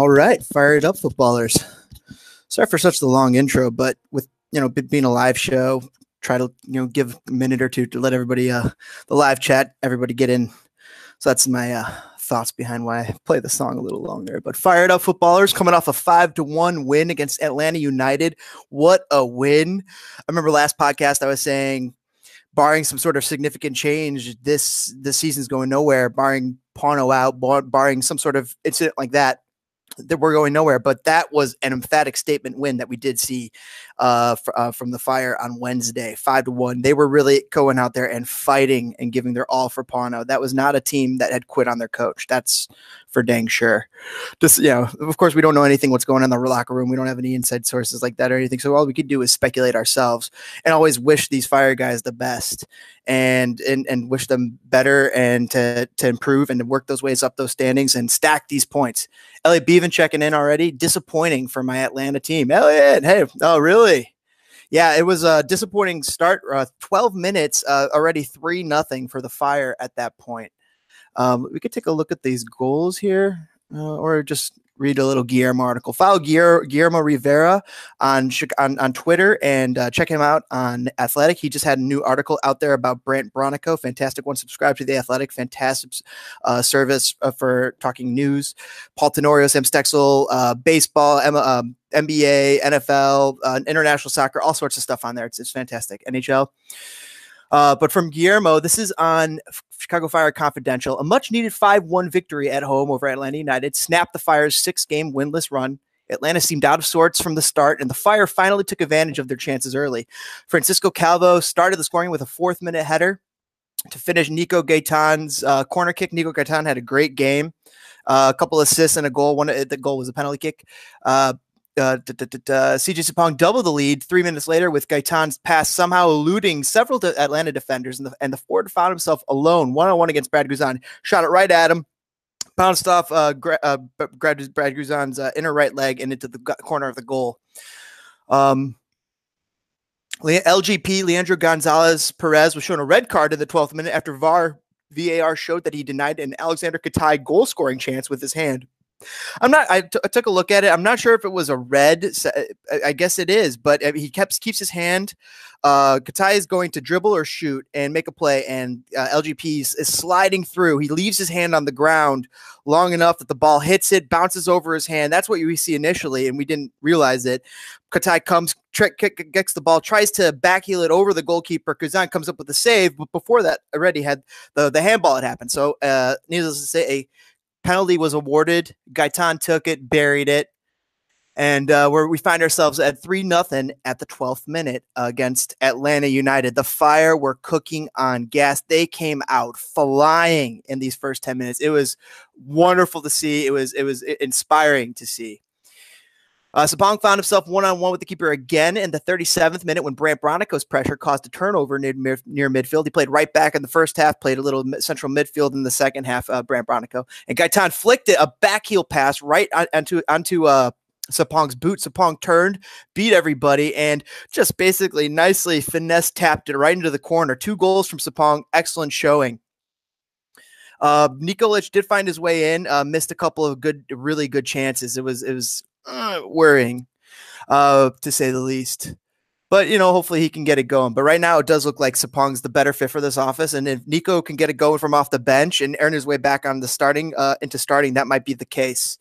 All right, fired up footballers. Sorry for such the long intro, but with you know being a live show, try to you know give a minute or two to let everybody uh the live chat everybody get in. So that's my uh thoughts behind why I play the song a little longer. But fired up footballers coming off a five to one win against Atlanta United. What a win! I remember last podcast I was saying, barring some sort of significant change, this this season's going nowhere. Barring Pono out, bar, barring some sort of incident like that, that we're going nowhere. But that was an emphatic statement win that we did see uh, f- uh, from the Fire on Wednesday, five to one. They were really going out there and fighting and giving their all for Pano. That was not a team that had quit on their coach. That's for dang sure. Just you know, of course, we don't know anything what's going on in the locker room. We don't have any inside sources like that or anything. So all we could do is speculate ourselves and always wish these Fire guys the best and and and wish them better and to to improve and to work those ways up those standings and stack these points. Elliot Beaven checking in already. Disappointing for my Atlanta team. Elliot, hey, oh really? Yeah, it was a disappointing start. Uh, Twelve minutes uh, already, three nothing for the Fire at that point. Um, we could take a look at these goals here, uh, or just read a little Guillermo article. Follow Guillermo Rivera on on, on Twitter and uh, check him out on Athletic. He just had a new article out there about Brandt Bronico. Fantastic one. Subscribe to the Athletic. Fantastic uh, service uh, for talking news. Paul Tenorio, Sam Stejskal, uh, baseball, um, NBA, NFL, uh, international soccer, all sorts of stuff on there. It's, it's fantastic. NHL. Uh, but from Guillermo, this is on Chicago Fire Confidential. A much needed 5 1 victory at home over Atlanta United snapped the Fire's six game winless run. Atlanta seemed out of sorts from the start, and the Fire finally took advantage of their chances early. Francisco Calvo started the scoring with a fourth minute header to finish Nico Gaitan's uh, corner kick. Nico Gaitan had a great game. Uh, a couple assists and a goal. One the goal was a penalty kick. Uh, uh, CJ Sapong doubled the lead three minutes later with Gaitan's pass somehow eluding several Atlanta defenders, and the, and the forward found himself alone, one on one against Brad Guzan. Shot it right at him, bounced off uh, uh, Brad, Brad Guzan's uh, inner right leg and into the corner of the goal. Um, LGP Leandro Gonzalez Perez was shown a red card in the 12th minute after VAR VAR showed that he denied an Alexander Katai goal scoring chance with his hand. I'm not. I, t- I took a look at it. I'm not sure if it was a red. I guess it is, but uh, he keeps keeps his hand. Uh, Katai is going to dribble or shoot and make a play, and uh, LGP is, sliding through. He leaves his hand on the ground long enough that the ball hits it, bounces over his hand. That's what we see initially, and we didn't realize it. Katai comes, trick, kick, gets the ball, tries to backheel it over the goalkeeper. Guzan comes up with a save, but before that, already had the the handball had happened. So, uh, needless to say, penalty was awarded. Gaitan took it, buried it, and uh, where we find ourselves at three nothing at the 12th minute against Atlanta United. The Fire were cooking on gas. They came out flying in these first 10 minutes. It was wonderful to see. It was it was inspiring to see. Uh, Sapong found himself one on one with the keeper again in the 37th minute when Brandt Bronico's pressure caused a turnover near, near midfield. He played right back in the first half, played a little central midfield in the second half. Uh, Brandt Bronico and Gaitan flicked it a backheel pass right onto onto uh, Sapong's boot. Sapong turned, beat everybody, and just basically nicely finesse tapped it right into the corner. Two goals from Sapong. Excellent showing. Uh, Nikolic did find his way in, uh, missed a couple of good, really good chances. It was, it was uh, worrying, uh, to say the least. But you know, hopefully he can get it going. But right now, it does look like Sapong's the better fit for this office. And if Nico can get it going from off the bench and earn his way back on the starting uh, into starting, that might be the case.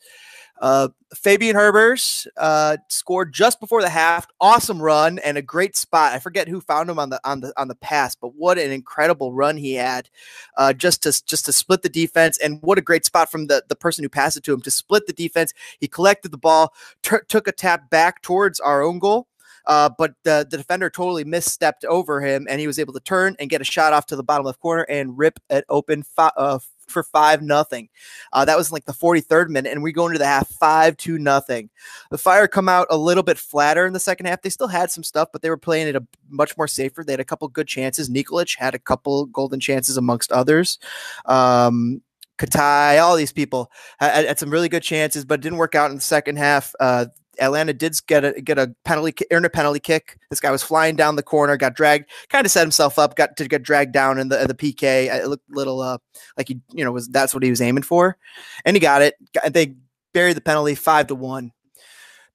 Uh, Fabian Herbers uh, scored just before the half. Awesome run and a great spot. I forget who found him on the on the on the pass, but what an incredible run he had, uh, just to just to split the defense. And what a great spot from the the person who passed it to him to split the defense. He collected the ball, t- took a tap back towards our own goal. uh, but the, the defender totally misstepped over him, and he was able to turn and get a shot off to the bottom left corner and rip it open fi- uh, for five nothing. Uh, that was like the 43rd minute, and we go into the half five to nothing. The Fire come out a little bit flatter in the second half. They still had some stuff, but they were playing it a much more safer. They had a couple good chances. Nikolic had a couple golden chances amongst others. Um, Katai, all these people had, had, some really good chances, but didn't work out in the second half. Uh, Atlanta did get a get a penalty earn a penalty kick. This guy was flying down the corner, got dragged, kind of set himself up, got to get dragged down in the the PK. It looked little uh like he you know was that's what he was aiming for, and he got it. They buried the penalty five to one.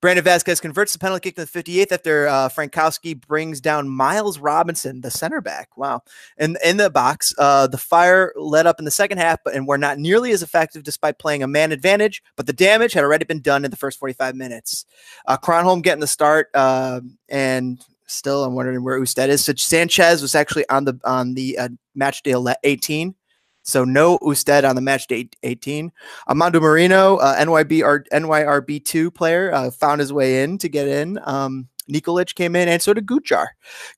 Brandon Vazquez converts the penalty kick to the 58th after uh, Frankowski brings down Miles Robinson, the center back. Wow. And in the box, uh, the Fire led up in the second half, but and were not nearly as effective despite playing a man advantage. But the damage had already been done in the first 45 minutes. Uh, Kronholm getting the start, uh, and still I'm wondering where Ousted is. So Sanchez was actually on the on the uh, match day 18. So no Ousted on the match date 18. Amando Moreno, uh, NYB NYRB2 player, uh, found his way in to get in. Um, Nikolic came in, and so did Gujar.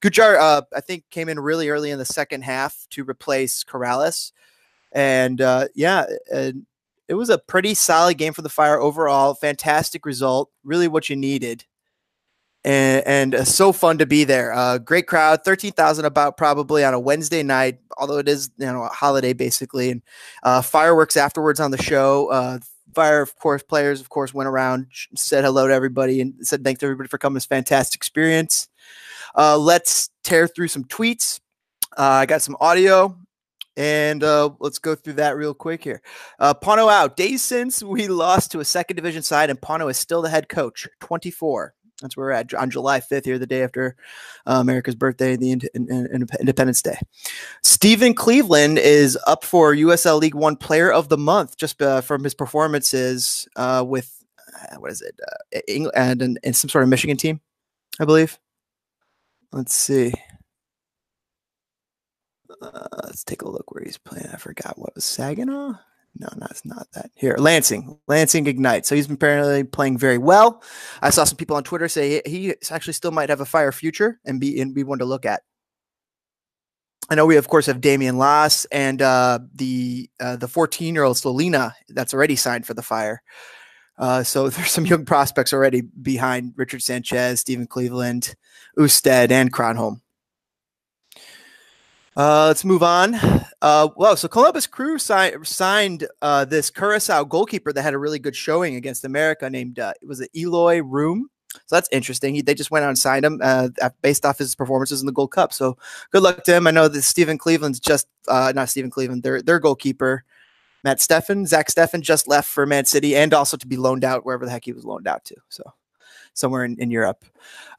Gujar, uh, I think, came in really early in the second half to replace Corrales. And uh, yeah, it was a pretty solid game for the Fire overall. Fantastic result. Really what you needed and, and uh, so fun to be there. Uh, great crowd, thirteen thousand about probably on a Wednesday night, although it is you know a holiday basically, and uh, fireworks afterwards on the show. Uh, Fire, of course, players of course went around, said hello to everybody, and said thanks to everybody for coming. It's fantastic experience. Uh, let's tear through some tweets. Uh, I got some audio. And uh, let's go through that real quick here. Uh, Pano out. Days since we lost to a second division side, and Pano is still the head coach, 24. That's where we're at on July 5th here, the day after uh, America's birthday, the in- in- in- Independence Day. Stephen Cleveland is up for USL League One Player of the Month just uh, from his performances uh, with uh, what is it, uh, England and, and some sort of Michigan team, I believe. Let's see. Uh, let's take a look where he's playing. I forgot what was Saginaw no, that's not that. Here, Lansing, Lansing Ignite. So he's been apparently playing very well. I saw some people on Twitter say he actually still might have a fire future and be and be one to look at. I know we of course have Damian Loss and uh, the uh, the 14 year old Slonina that's already signed for the Fire. Uh, so there's some young prospects already behind Richard Sanchez, Stephen Cleveland, Ousted, and Kronholm. Uh, let's move on. Uh, well, so Columbus Crew si- signed uh, this Curacao goalkeeper that had a really good showing against America named, uh, was it Eloy Room? So that's interesting. He, they just went out and signed him uh, based off his performances in the Gold Cup. So good luck to him. I know that Stephen Cleveland's just, uh, not Stephen Cleveland, their, their goalkeeper, Matt Steffen, Zach Steffen just left for Man City and also to be loaned out wherever the heck he was loaned out to. So somewhere in, in Europe.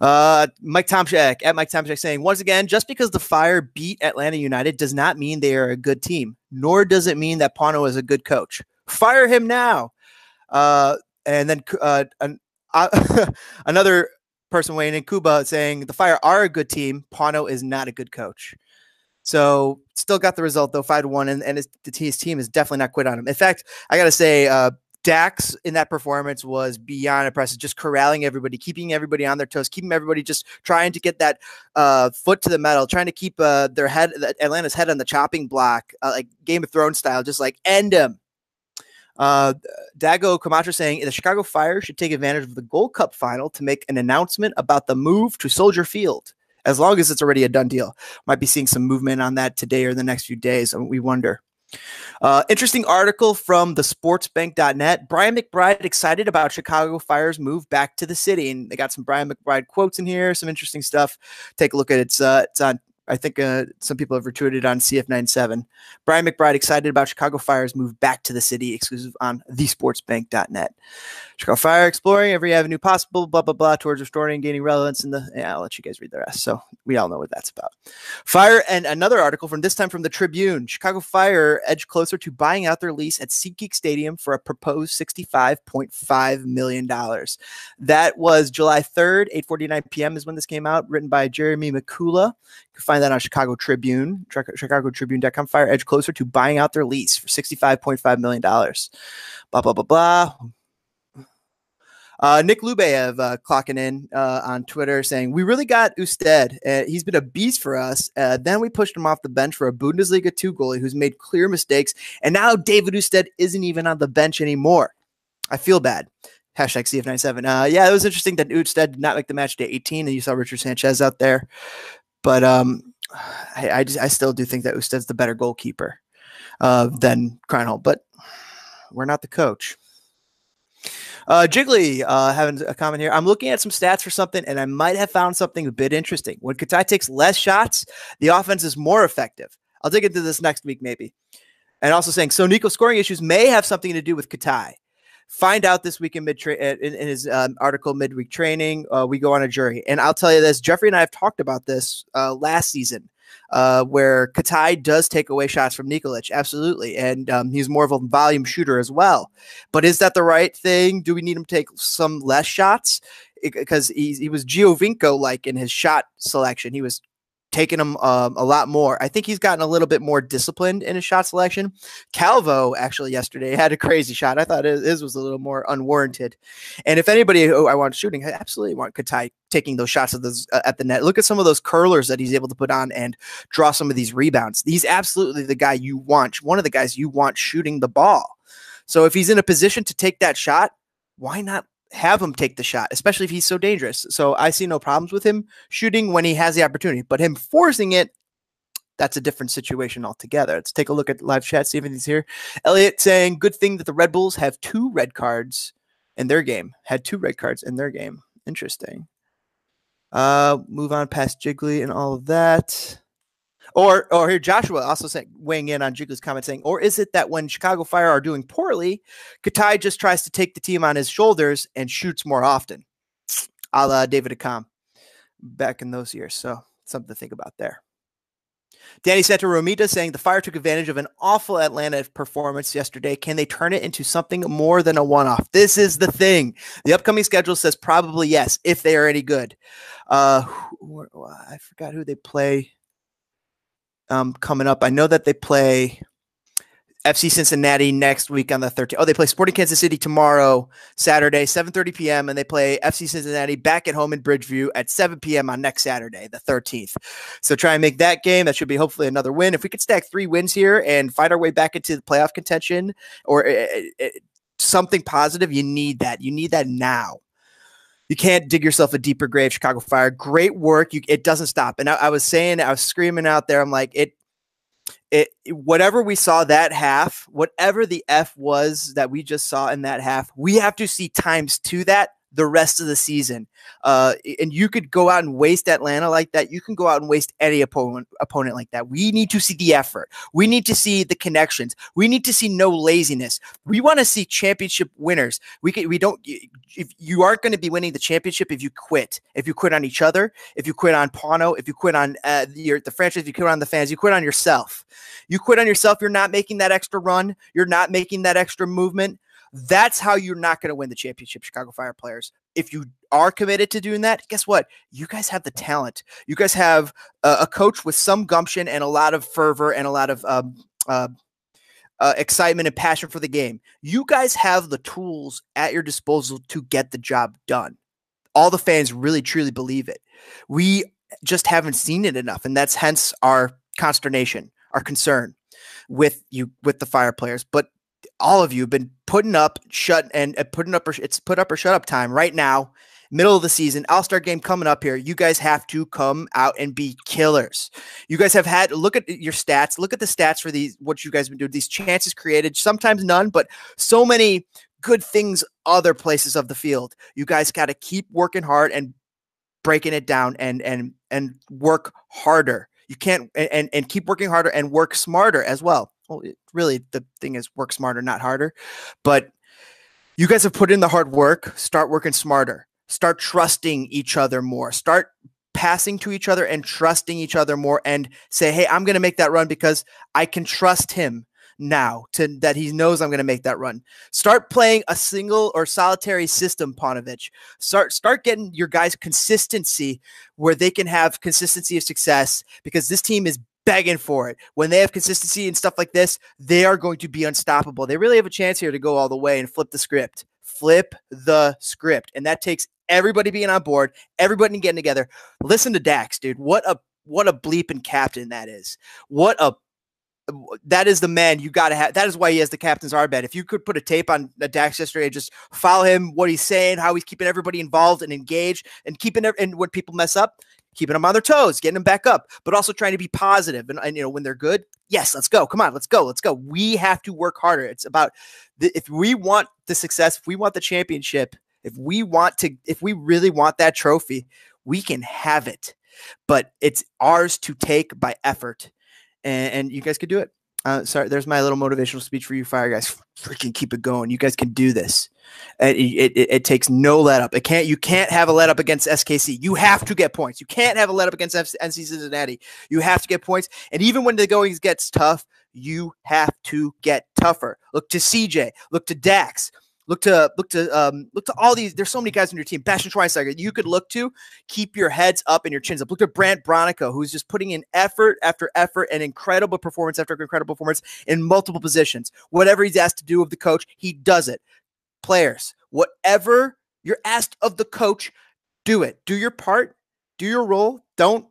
Uh, Mike Tomczak at Mike Tomczak saying, once again, just because the Fire beat Atlanta United does not mean they are a good team, nor does it mean that Pano is a good coach. Fire him now. Uh, and then uh, an, uh, another person weighing in Cuba saying the Fire are a good team. Pano is not a good coach. So still got the result though, five to one, and, and his, his team is definitely not quit on him. In fact, I got to say, uh, Dax in that performance was beyond impressive, just corralling everybody, keeping everybody on their toes, keeping everybody just trying to get that uh, foot to the metal, trying to keep uh, their head, Atlanta's head on the chopping block, uh, like Game of Thrones style, just like end him. Uh, Dago Camacho saying the Chicago Fire should take advantage of the Gold Cup final to make an announcement about the move to Soldier Field. As long as it's already a done deal, might be seeing some movement on that today or the next few days. We wonder. Uh, interesting article from the sportsbank.net. Brian McBride excited about Chicago Fire's move back to the city. And they got some Brian McBride quotes in here, some interesting stuff. Take a look at it. It's, uh, it's on I think uh, some people have retweeted on CF97. Brian McBride excited about Chicago Fire's move back to the city, exclusive on thesportsbank.net. Chicago Fire exploring every avenue possible, blah, blah, blah, towards restoring and gaining relevance in the. Yeah, I'll let you guys read the rest. So we all know what that's about. Fire and another article from this time from the Tribune Chicago Fire edge closer to buying out their lease at SeatGeek Stadium for a proposed $65.5 million. That was July 3rd, 8.49 p.m. is when this came out, written by Jeremy Mikula can find that on Chicago Tribune, chicagotribune.com. Fire Edge closer to buying out their lease for $65.5 million. Blah, blah, blah, blah. Uh, Nick Lubeyev uh, clocking in uh, on Twitter saying, We really got Ousted. Uh, he's been a beast for us. Uh, then we pushed him off the bench for a Bundesliga 2 goalie who's made clear mistakes. And now David Ousted isn't even on the bench anymore. I feel bad. Hashtag CF97. Uh, yeah, it was interesting that Ousted did not make the match day 18, and you saw Richard Sanchez out there. But um, I, I, just, I still do think that Ousted's the better goalkeeper uh, than Kronholm. But we're not the coach. Uh, Jiggly uh, having a comment here. I'm looking at some stats for something, and I might have found something a bit interesting. When Katai takes less shots, the offense is more effective. I'll dig into this next week, maybe. And also saying, so Nico scoring issues may have something to do with Katai. Find out this week in mid in, in his um, article midweek training. Uh, we go on a jury, and I'll tell you this: Jeffrey and I have talked about this uh, last season uh, where Katai does take away shots from Nikolic, absolutely, and um, he's more of a volume shooter as well. But is that the right thing? Do we need him to take some less shots? Because he, he was Giovinco like in his shot selection. He was taking him um, a lot more. I think he's gotten a little bit more disciplined in his shot selection. Calvo actually yesterday had a crazy shot. I thought his was a little more unwarranted. And if anybody who I want shooting, I absolutely want Katai taking those shots at the, uh, at the net. Look at some of those curlers that he's able to put on and draw some of these rebounds. He's absolutely the guy you want, one of the guys you want shooting the ball. So if he's in a position to take that shot, why not have him take the shot, especially if he's so dangerous. So I see no problems with him shooting when he has the opportunity, but him forcing it, that's a different situation altogether. Let's take a look at live chat, see if anything's here. Elliot saying, good thing that the Red Bulls have two red cards in their game, had two red cards in their game. Interesting. Uh, move on past Jiggly and all of that. Or, or here Joshua also saying, weighing in on Jiggly's comment saying, or is it that when Chicago Fire are doing poorly, Katai just tries to take the team on his shoulders and shoots more often, a la David Accam back in those years. So something to think about there. Danny Santa Romita saying the Fire took advantage of an awful Atlanta performance yesterday. Can they turn it into something more than a one off? This is the thing. The upcoming schedule says probably yes, if they are any good. Uh, I forgot who they play um, coming up. I know that they play FC Cincinnati next week on the 13th. Oh, they play Sporting Kansas City tomorrow, Saturday, 7:30 p.m. and they play FC Cincinnati back at home in Bridgeview at 7 p.m. on next Saturday, the 13th. So try and make that game. That should be hopefully another win. If we could stack three wins here and fight our way back into the playoff contention or uh, uh, something positive, you need that. You need that now you can't dig yourself a deeper grave, Chicago Fire. Great work. You, it doesn't stop. And I, I was saying, I was screaming out there. I'm like, it, it, whatever we saw that half, whatever the F was that we just saw in that half, we have to see times to that the rest of the season. Uh, and you could go out and waste Atlanta like that. You can go out and waste any opponent opponent like that. We need to see the effort. We need to see the connections. We need to see no laziness. We want to see championship winners. We can, we don't. If you aren't going to be winning the championship if you quit, if you quit on each other, if you quit on Pano, if you quit on uh, your the franchise, if you quit on the fans, you quit on yourself. You quit on yourself. You're not making that extra run. You're not making that extra movement that's how you're not going to win the championship, Chicago Fire players. If you are committed to doing that, guess what? You guys have the talent. You guys have a, coach with some gumption and a lot of fervor and a lot of um, uh, uh, excitement and passion for the game. You guys have the tools at your disposal to get the job done. All the fans really truly believe it. We just haven't seen it enough, and that's hence our consternation, our concern with you with the fire players. But all of you have been putting up shut and uh, putting up or it's put up or shut up time right now middle of the season all-star game coming up here. You guys have to come out and be killers. You guys have had look at your stats look at the stats for these what you guys been doing these chances created sometimes none but so many good things other places of the field. You guys got to keep working hard and breaking it down and and and work harder. You can't and and keep working harder and work smarter as well well, it, really the thing is work smarter, not harder. But you guys have put in the hard work. Start working smarter. Start trusting each other more. Start passing to each other and trusting each other more and say, hey, I'm going to make that run because I can trust him now to that he knows I'm going to make that run. Start playing a single or solitary system, Paunovic. Start start getting your guys consistency where they can have consistency of success because this team is begging for it. When they have consistency and stuff like this, they are going to be unstoppable. They really have a chance here to go all the way and flip the script. flip the script. And that takes everybody being on board, everybody getting together. Listen to Dax, dude. What a what a bleeping captain that is. What a that is the man you got to have. That is why he has the captain's arbed. If you could put a tape on the Dax yesterday and just follow him, what he's saying, how he's keeping everybody involved and engaged, and keeping and when people mess up, keeping them on their toes, getting them back up, but also trying to be positive. And, and you know when they're good, yes, let's go. Come on, let's go, let's go. We have to work harder. It's about the, if we want the success, if we want the championship, if we want to, if we really want that trophy, we can have it. But it's ours to take by effort and, and you guys could do it. Uh, sorry, there's my little motivational speech for you, fire guys. Freaking keep it going. You guys can do this. It, it, it, takes no let up. It can't. You can't have a let up against SKC. You have to get points. You can't have a let up against FC Cincinnati. You have to get points. And even when the going gets tough, you have to get tougher. Look to CJ. Look to Dax. Look to look to um, look to all these. There's so many guys on your team. Bastian Schweinsteiger, you could look to keep your heads up and your chins up. Look to Brandt Bronico, who's just putting in effort after effort and incredible performance after incredible performance in multiple positions. Whatever he's asked to do of the coach, he does it. Players, whatever you're asked of the coach, do it. Do your part. Do your role. Don't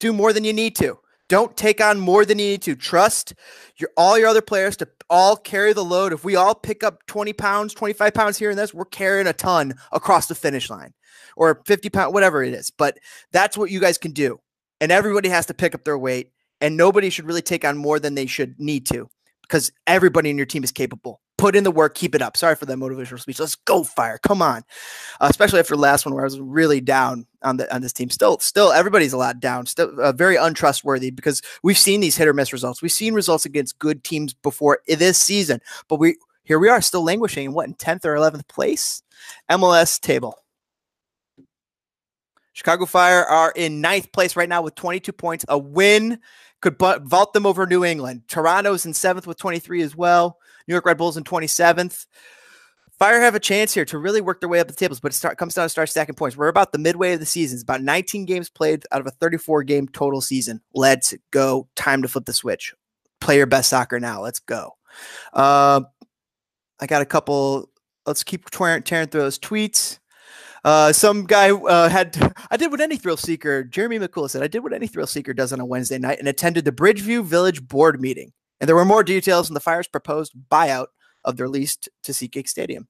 do more than you need to. Don't take on more than you need to. Trust your all your other players to all carry the load. If we all pick up 20 pounds, 25 pounds here and this, we're carrying a ton across the finish line or 50 pound, whatever it is. But that's what you guys can do. And everybody has to pick up their weight. And nobody should really take on more than they should need to because everybody in your team is capable put in the work, keep it up. Sorry for that motivational speech. Let's go fire. Come on. Uh, especially after the last one where I was really down on the on this team. Still, still everybody's a lot down. Still uh, very untrustworthy because we've seen these hit or miss results. We've seen results against good teams before this season, but we here we are still languishing in what in 10th or 11th place MLS table. Chicago Fire are in ninth place right now with 22 points. A win could vault them over New England. Toronto's in seventh with 23 as well. New York Red Bulls in 27th. Fire have a chance here to really work their way up the tables, but it start, comes down to start stacking points. We're about the midway of the season. It's about 19 games played out of a 34 game total season. Let's go. Time to flip the switch. Play your best soccer now. Let's go. Uh, I got a couple. Let's keep tearing, tearing through those tweets. Uh, some guy uh, had, I did what any thrill seeker, Jeremy Mikula said, I did what any thrill seeker does on a Wednesday night and attended the Bridgeview Village board meeting. And there were more details on the Fire's proposed buyout of their lease to SeatGeek Stadium.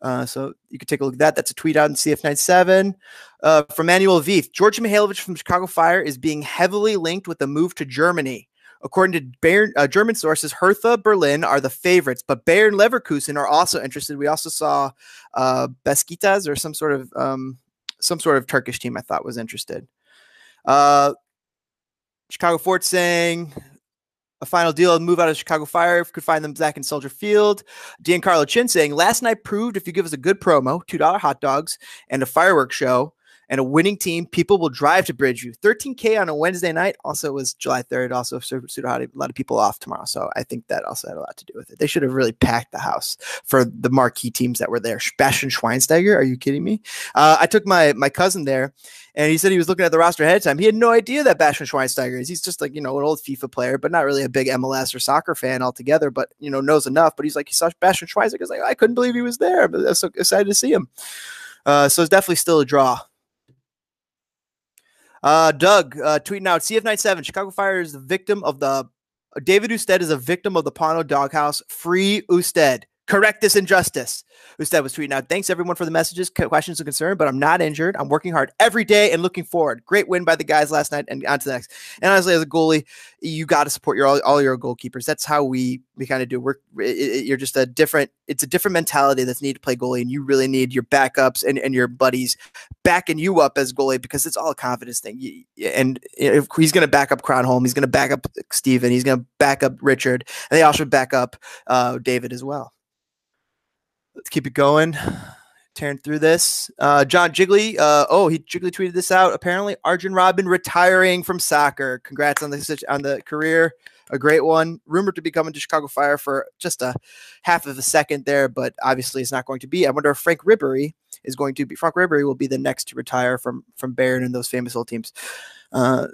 Uh, so you can take a look at that. That's a tweet out in CF97 uh, from Manuel Veth. George Mihailovic from Chicago Fire is being heavily linked with the move to Germany. According to Bayern, uh, German sources, Hertha Berlin are the favorites, but Bayern Leverkusen are also interested. We also saw uh, Besiktas or some sort of um, some sort of Turkish team. I thought was interested. Uh, Chicago Fort saying a final deal and move out of Chicago Fire. Could find them back in Soldier Field. Giancarlo Chin saying, last night proved if you give us a good promo, $2 hot dogs, and a fireworks show, and a winning team, people will drive to Bridgeview. 13K on a Wednesday night. Also, it was July 3rd. Also, pseudo a lot of people off tomorrow. So I think that also had a lot to do with it. They should have really packed the house for the marquee teams that were there. Bastian Schweinsteiger. Are you kidding me? Uh, I took my my cousin there and he said he was looking at the roster ahead of time. He had no idea that Bastian Schweinsteiger is. He's just like, you know, an old FIFA player, but not really a big MLS or soccer fan altogether, but, you know, knows enough. But he's like, he saw Schweinsteiger. He's like, I couldn't believe he was there. But I was so excited to see him. Uh, so it's definitely still a draw. Uh, Doug uh, tweeting out CF97 Chicago Fire is the victim of the David Ousted is a victim of the Pano doghouse. Free Ousted. Correct this injustice. Ousted was tweeting out, thanks everyone for the messages, questions, and concern, but I'm not injured. I'm working hard every day and looking forward. Great win by the guys last night and on to the next. And honestly, as a goalie, you got to support your all, all, your goalkeepers. That's how we we kind of do. We're you're just a different. It's a different mentality that's needed to play goalie, and you really need your backups and, and your buddies backing you up as goalie because it's all a confidence thing. And if he's going to back up Kronholm, he's going to back up Steven, he's going to back up Richard, and they also back up uh, David as well. Let's keep it going. Tearing through this. Uh, John Jiggly. Uh, oh, he Jiggly tweeted this out. Apparently, Arjen Robben retiring from soccer. Congrats on the on the career. A great one. Rumored to be coming to Chicago Fire for just a half of a second there, but obviously it's not going to be. I wonder if Franck Ribéry is going to be. Franck Ribéry will be the next to retire from from Bayern and those famous old teams. Uh,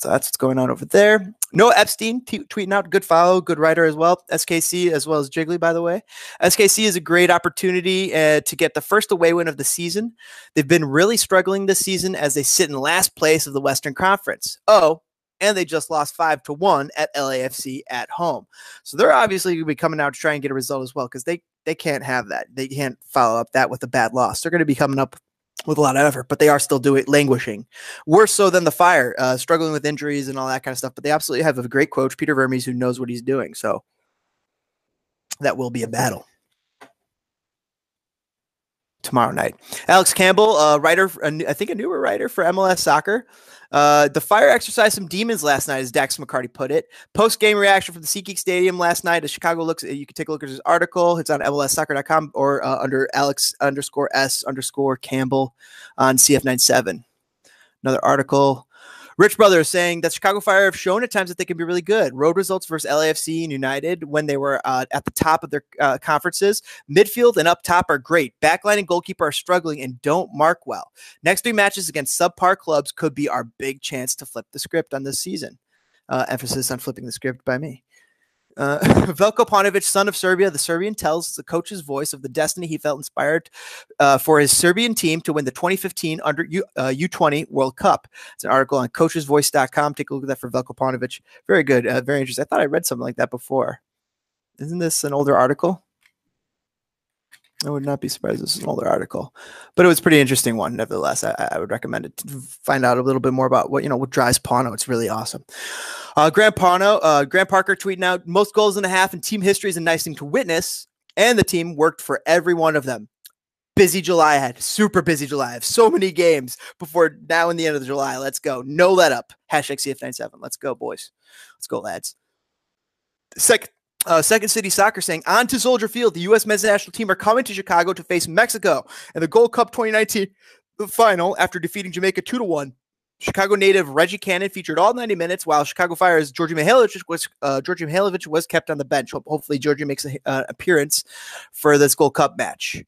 So that's what's going on over there. Noah Epstein t- tweeting out, good follow, good writer as well. SKC as well as Jiggly, by the way. SKC is a great opportunity uh, to get the first away win of the season. They've been really struggling this season as they sit in last place of the Western Conference. Oh, and they just lost five to one at LAFC at home. So they're obviously going to be coming out to try and get a result as well because they they can't have that. They can't follow up that with a bad loss. They're going to be coming up with a lot of effort, but they are still doing languishing. Worse so than the fire, uh, struggling with injuries and all that kind of stuff. But they absolutely have a great coach, Peter Vermes, who knows what he's doing. So that will be a battle tomorrow night. Alex Campbell, uh, writer, I think a newer writer for MLS Soccer, uh, the Fire exercised some demons last night, as Dax McCarty put it. Post game reaction from the SeatGeek Stadium last night. As Chicago looks, you can take a look at his article. It's on MLSsoccer.com or uh, under Alex underscore S underscore Campbell on CF97. Another article. Rich Brother is saying that Chicago Fire have shown at times that they can be really good. Road results versus LAFC and United when they were uh, at the top of their uh, conferences. Midfield and up top are great. Backline and goalkeeper are struggling and don't mark well. Next three matches against subpar clubs could be our big chance to flip the script on this season. Uh, emphasis on flipping the script by me. Uh, Veljko Paunovic, son of Serbia, the Serbian tells the coach's voice of the destiny he felt inspired uh, for his Serbian team to win the 2015 under U, uh, U20 World Cup. It's an article on coachesvoice.com. Take a look at that for Veljko Paunovic. Very good. Uh, very interesting. I thought I read something like that before. Isn't this an older article? I would not be surprised. This is an older article, but it was pretty interesting one. Nevertheless, I, I, would recommend it to find out a little bit more about what you know what drives Pano. It's really awesome. Uh, Grant Pano, uh, Grant Parker tweeting out most goals in a half in team history is a nice thing to witness, and the team worked for every one of them. Busy July ahead, super busy July. I have so many games before now and the end of the July. Let's go. No let up. Hashtag CF97. Let's go, boys. Let's go, lads. Second uh, Second City Soccer saying, on to Soldier Field. The U.S. men's national team are coming to Chicago to face Mexico in the Gold Cup 2019 final after defeating Jamaica 2 to 1. Chicago native Reggie Cannon featured all 90 minutes, while Chicago Fire's Georgi Mihailovic was uh, was kept on the bench. Hopefully, Georgi makes an uh, appearance for this Gold Cup match.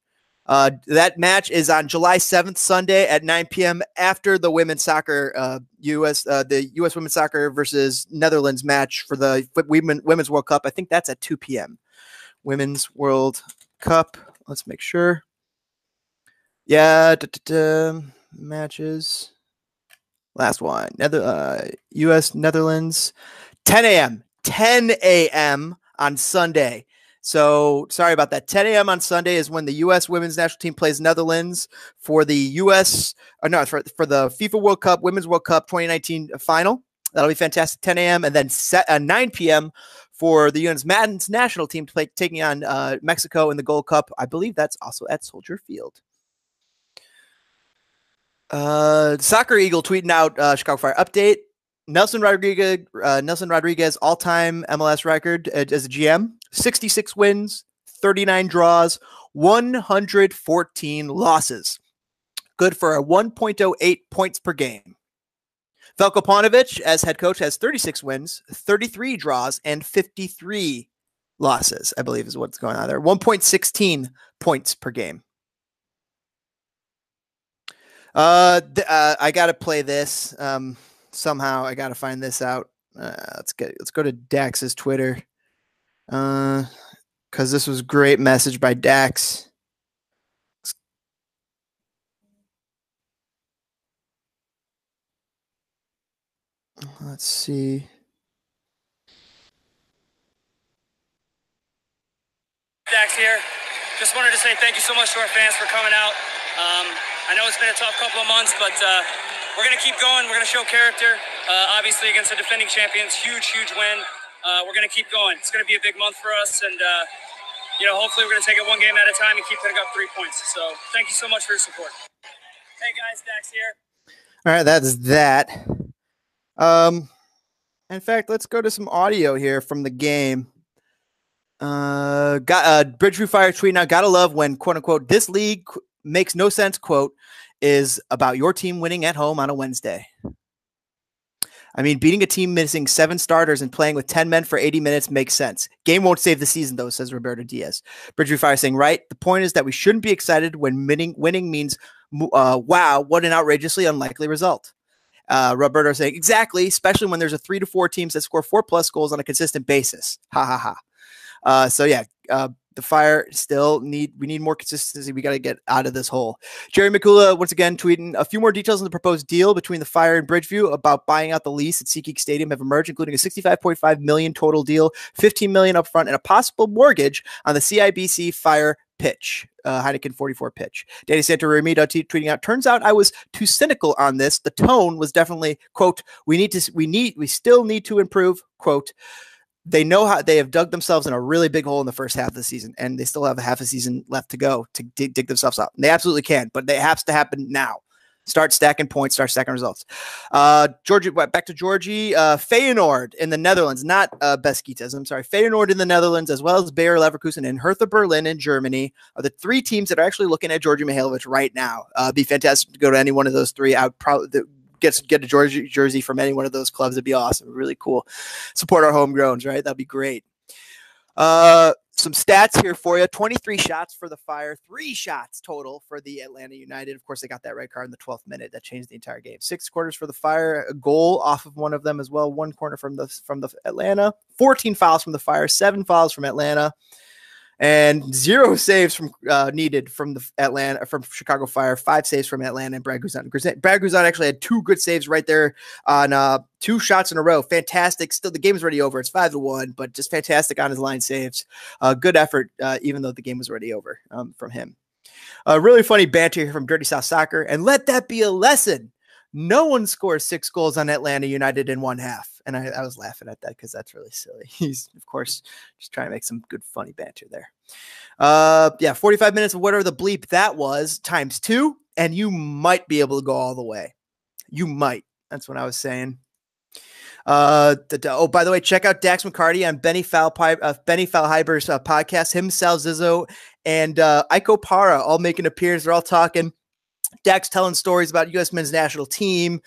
Uh, that match is on July 7th, Sunday at 9 p.m. after the women's soccer, uh, U.S. Uh, the U.S. women's soccer versus Netherlands match for the women, Women's World Cup. I think that's at 2 p.m. Women's World Cup. Let's make sure. Yeah, da, da, da, matches. Last one. Nether, uh, U.S. Netherlands, 10 a.m. 10 a.m. on Sunday. So sorry about that. 10 a.m. on Sunday is when the U.S. women's national team plays Netherlands for the U.S. or uh, no for, for the FIFA World Cup Women's World Cup 2019 final. That'll be fantastic. 10 a.m. and then set, uh, 9 p.m. for the U.S. men's national team play taking on uh, Mexico in the Gold Cup. I believe that's also at Soldier Field. Uh, Soccer Eagle tweeting out uh, Chicago Fire update. Nelson Rodriguez, uh, Nelson Rodriguez, all-time MLS record as a GM: 66 wins, 39 draws, 114 losses. Good for a 1.08 points per game. Veljko Paunovic, as head coach, has 36 wins, 33 draws, and 53 losses. I believe is what's going on there. 1.16 points per game. Uh, th- uh I got to play this. Um, somehow I got to find this out. Uh, let's get let's go to Dax's Twitter. Uh, because this was great message by Dax. Let's see. Dax here. Just wanted to say thank you so much to our fans for coming out. Um, I know it's been a tough couple of months, but uh, we're going to keep going. We're going to show character. Uh, obviously, against the defending champions, huge, huge win. Uh, we're going to keep going. It's going to be a big month for us, and uh, you know, hopefully, we're going to take it one game at a time and keep picking up three points. So, thank you so much for your support. Hey guys, Dax here. All right, that's that. Um, in fact, let's go to some audio here from the game. Uh, got uh, Bridgeview Fire tweet now. Gotta love when quote unquote this league makes no sense. Quote is about your team winning at home on a Wednesday. I mean, beating a team missing seven starters and playing with 10 men for 80 minutes makes sense. Game won't save the season, though, says Roberto Diaz. Bridgeview Fire saying, right? The point is that we shouldn't be excited when winning, winning means, uh, wow, what an outrageously unlikely result. Uh, Roberto saying exactly, especially when there's a three to four teams that score four plus goals on a consistent basis. Ha ha ha. Uh, so yeah, uh, the fire still need we need more consistency. We got to get out of this hole. Jerry Mikula once again tweeting a few more details on the proposed deal between the fire and Bridgeview about buying out the lease at SeatGeek Stadium have emerged, including a 65.5 million total deal, 15 million upfront, and a possible mortgage on the CIBC Fire pitch, uh, Heineken 44 pitch. Danny Santo Ramiro t- tweeting out, turns out I was too cynical on this. The tone was definitely, quote, we need to, we need, we still need to improve, quote, they know how they have dug themselves in a really big hole in the first half of the season, and they still have a half a season left to go to dig, dig themselves up. And they absolutely can, but it has to happen now. Start stacking points, start stacking results. Uh, Georgie, back to Georgie. Uh, Feyenoord in the Netherlands, not uh, Besiktas. I'm sorry. Feyenoord in the Netherlands, as well as Bayer Leverkusen and Hertha Berlin in Germany, are the three teams that are actually looking at Georgie Mihailovic right now. Uh, be fantastic to go to any one of those three. I would probably get get a Georgia jersey from any one of those clubs. It'd be awesome. Really cool. Support our homegrowns, right? That'd be great. Uh, some stats here for you 23 shots for the fire three shots total for the atlanta united of course they got that red card in the 12th minute that changed the entire game six quarters for the fire a goal off of one of them as well one corner from the from the atlanta 14 fouls from the fire seven fouls from atlanta and zero saves from uh, needed from the Atlanta from Chicago Fire, five saves from Atlanta and Brad Guzan. Brad Guzan actually had two good saves right there on uh, two shots in a row. Fantastic. Still, the game's already over. It's five to one, but just fantastic on his line saves. Uh, good effort, uh, even though the game was already over um, from him. A really funny banter here from Dirty South Soccer, and let that be a lesson no one scores six goals on Atlanta United in one half. And I, I was laughing at that because that's really silly. He's, of course, just trying to make some good, funny banter there. Uh, yeah, 45 minutes of whatever the bleep that was times two, and you might be able to go all the way. You might. That's what I was saying. Uh, the, oh, by the way, check out Dax McCarty on Benny Falpi, uh, Benny Feilhaber's uh, podcast. Him, Sal Zizzo, and uh, Iko Para all making appearance. They're all talking Dax telling stories about U.S. men's national team,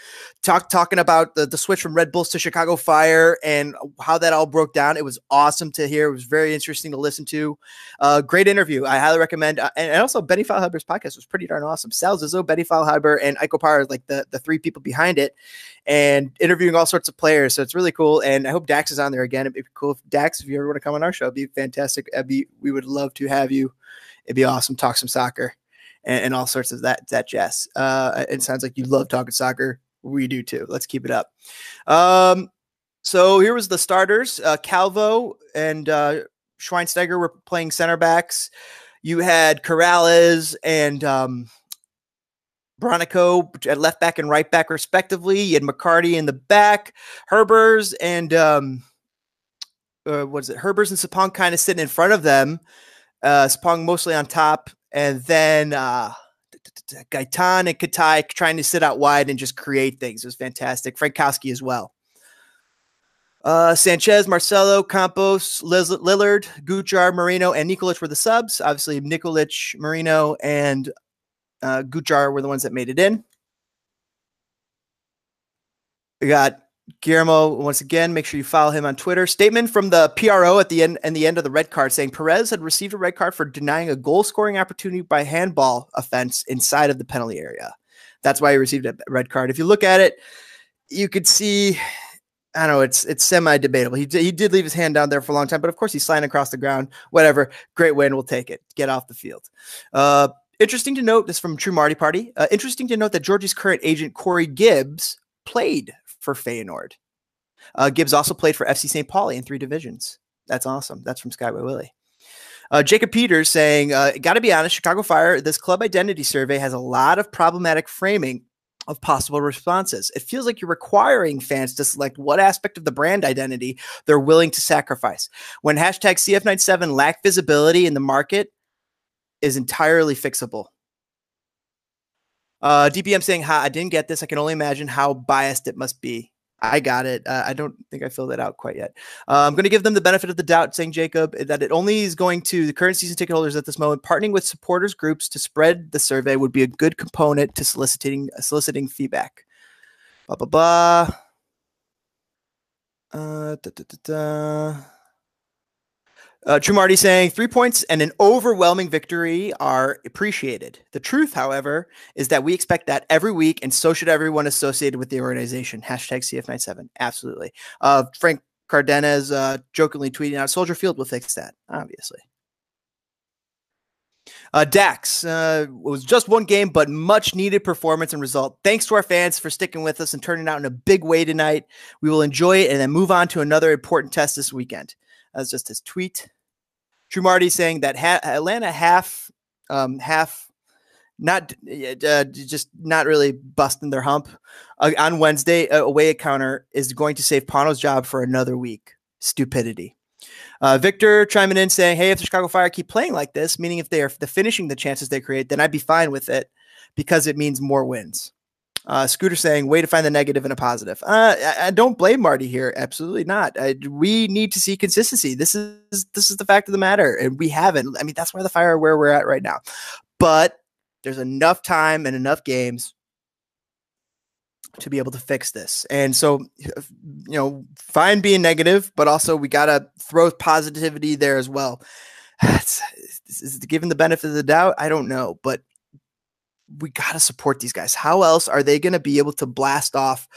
talk talking about the, the switch from Red Bulls to Chicago Fire and how that all broke down. It was awesome to hear. It was very interesting to listen to. Uh, great interview. I highly recommend. Uh, and, and, also, Benny Feilhaber's podcast was pretty darn awesome. Sal Zizzo, Benny Feilhaber, and Iko Parra, like the, the three people behind it, and interviewing all sorts of players. So it's really cool. And I hope Dax is on there again. It'd be cool if Dax, if you ever want to come on our show, it'd be fantastic. It'd be, we would love to have you. It'd be awesome. Talk some soccer and, and all sorts of that that jazz. Uh, it sounds like you love talking soccer. We do too. Let's keep it up. Um, so here was the starters: uh, Calvo and uh, Schweinsteiger were playing center backs. You had Corrales and um, Bronico at left back and right back, respectively. You had McCarty in the back, Herbers and um, uh, what is it? Herbers and Sapong kind of sitting in front of them. Uh, Sapong mostly on top, and then uh, Gaitan and Katai trying to sit out wide and just create things. It was fantastic. Frankowski as well. Uh, Sanchez, Marcelo, Campos, Lillard, Gujar, Moreno, and Nikolic were the subs. Obviously, Nikolic, Moreno, and uh, Gujar were the ones that made it in. We got Guillermo, once again, make sure you follow him on Twitter. Statement from the PRO at the end and the end of the red card saying Perez had received a red card for denying a goal scoring opportunity by handball offense inside of the penalty area. That's why he received a red card. If you look at it, you could see, I don't know, it's it's semi debatable. He, he did leave his hand down there for a long time, but of course he's sliding across the ground. Whatever, great win, we'll take it. Get off the field. Uh, interesting to note this from True Marty Party. Uh, interesting to note that Georgie's current agent Corey Gibbs played for Feyenoord. Uh, Gibbs also played for FC St. Pauli in three divisions. That's awesome. That's from Skyway Willie. Uh, Jacob Peters saying, uh, got to be honest, Chicago Fire, this club identity survey has a lot of problematic framing of possible responses. It feels like you're requiring fans to select what aspect of the brand identity they're willing to sacrifice. When hashtag CF97 lack visibility in the market is entirely fixable. Uh, DPM saying, "Ha, I didn't get this. I can only imagine how biased it must be." I got it. Uh, I don't think I filled it out quite yet. Uh, I'm going to give them the benefit of the doubt, saying Jacob that it only is going to the current season ticket holders at this moment. Partnering with supporters groups to spread the survey would be a good component to soliciting soliciting feedback. Blah blah blah. Uh, da, da, da, Uh, True Marty saying three points and an overwhelming victory are appreciated. The truth, however, is that we expect that every week, and so should everyone associated with the organization. Hashtag CF97. Absolutely. Uh, Frank Cardenas uh, jokingly tweeting out Soldier Field will fix that, obviously. Uh, Dax uh, was just one game, but much needed performance and result. Thanks to our fans for sticking with us and turning out in a big way tonight. We will enjoy it and then move on to another important test this weekend. That's just his tweet. True Marty saying that ha- Atlanta half, um, half, not uh, just not really busting their hump uh, on Wednesday. away at counter is going to save Pano's job for another week. Stupidity. Uh, Victor chiming in saying, "Hey, if the Chicago Fire keep playing like this, meaning if they are the finishing the chances they create, then I'd be fine with it because it means more wins." Uh, Scooter saying, "Way to find the negative and a positive." Uh, I, I, don't blame Marty here. Absolutely not. I, we need to see consistency. This is this is the fact of the matter, and we haven't. I mean, that's why the Fire where we're at right now. But there's enough time and enough games to be able to fix this. And so, you know, fine being negative, but also we got to throw positivity there as well. It's, is given the benefit of the doubt? I don't know, but we got to support these guys. How else are they going to be able to blast off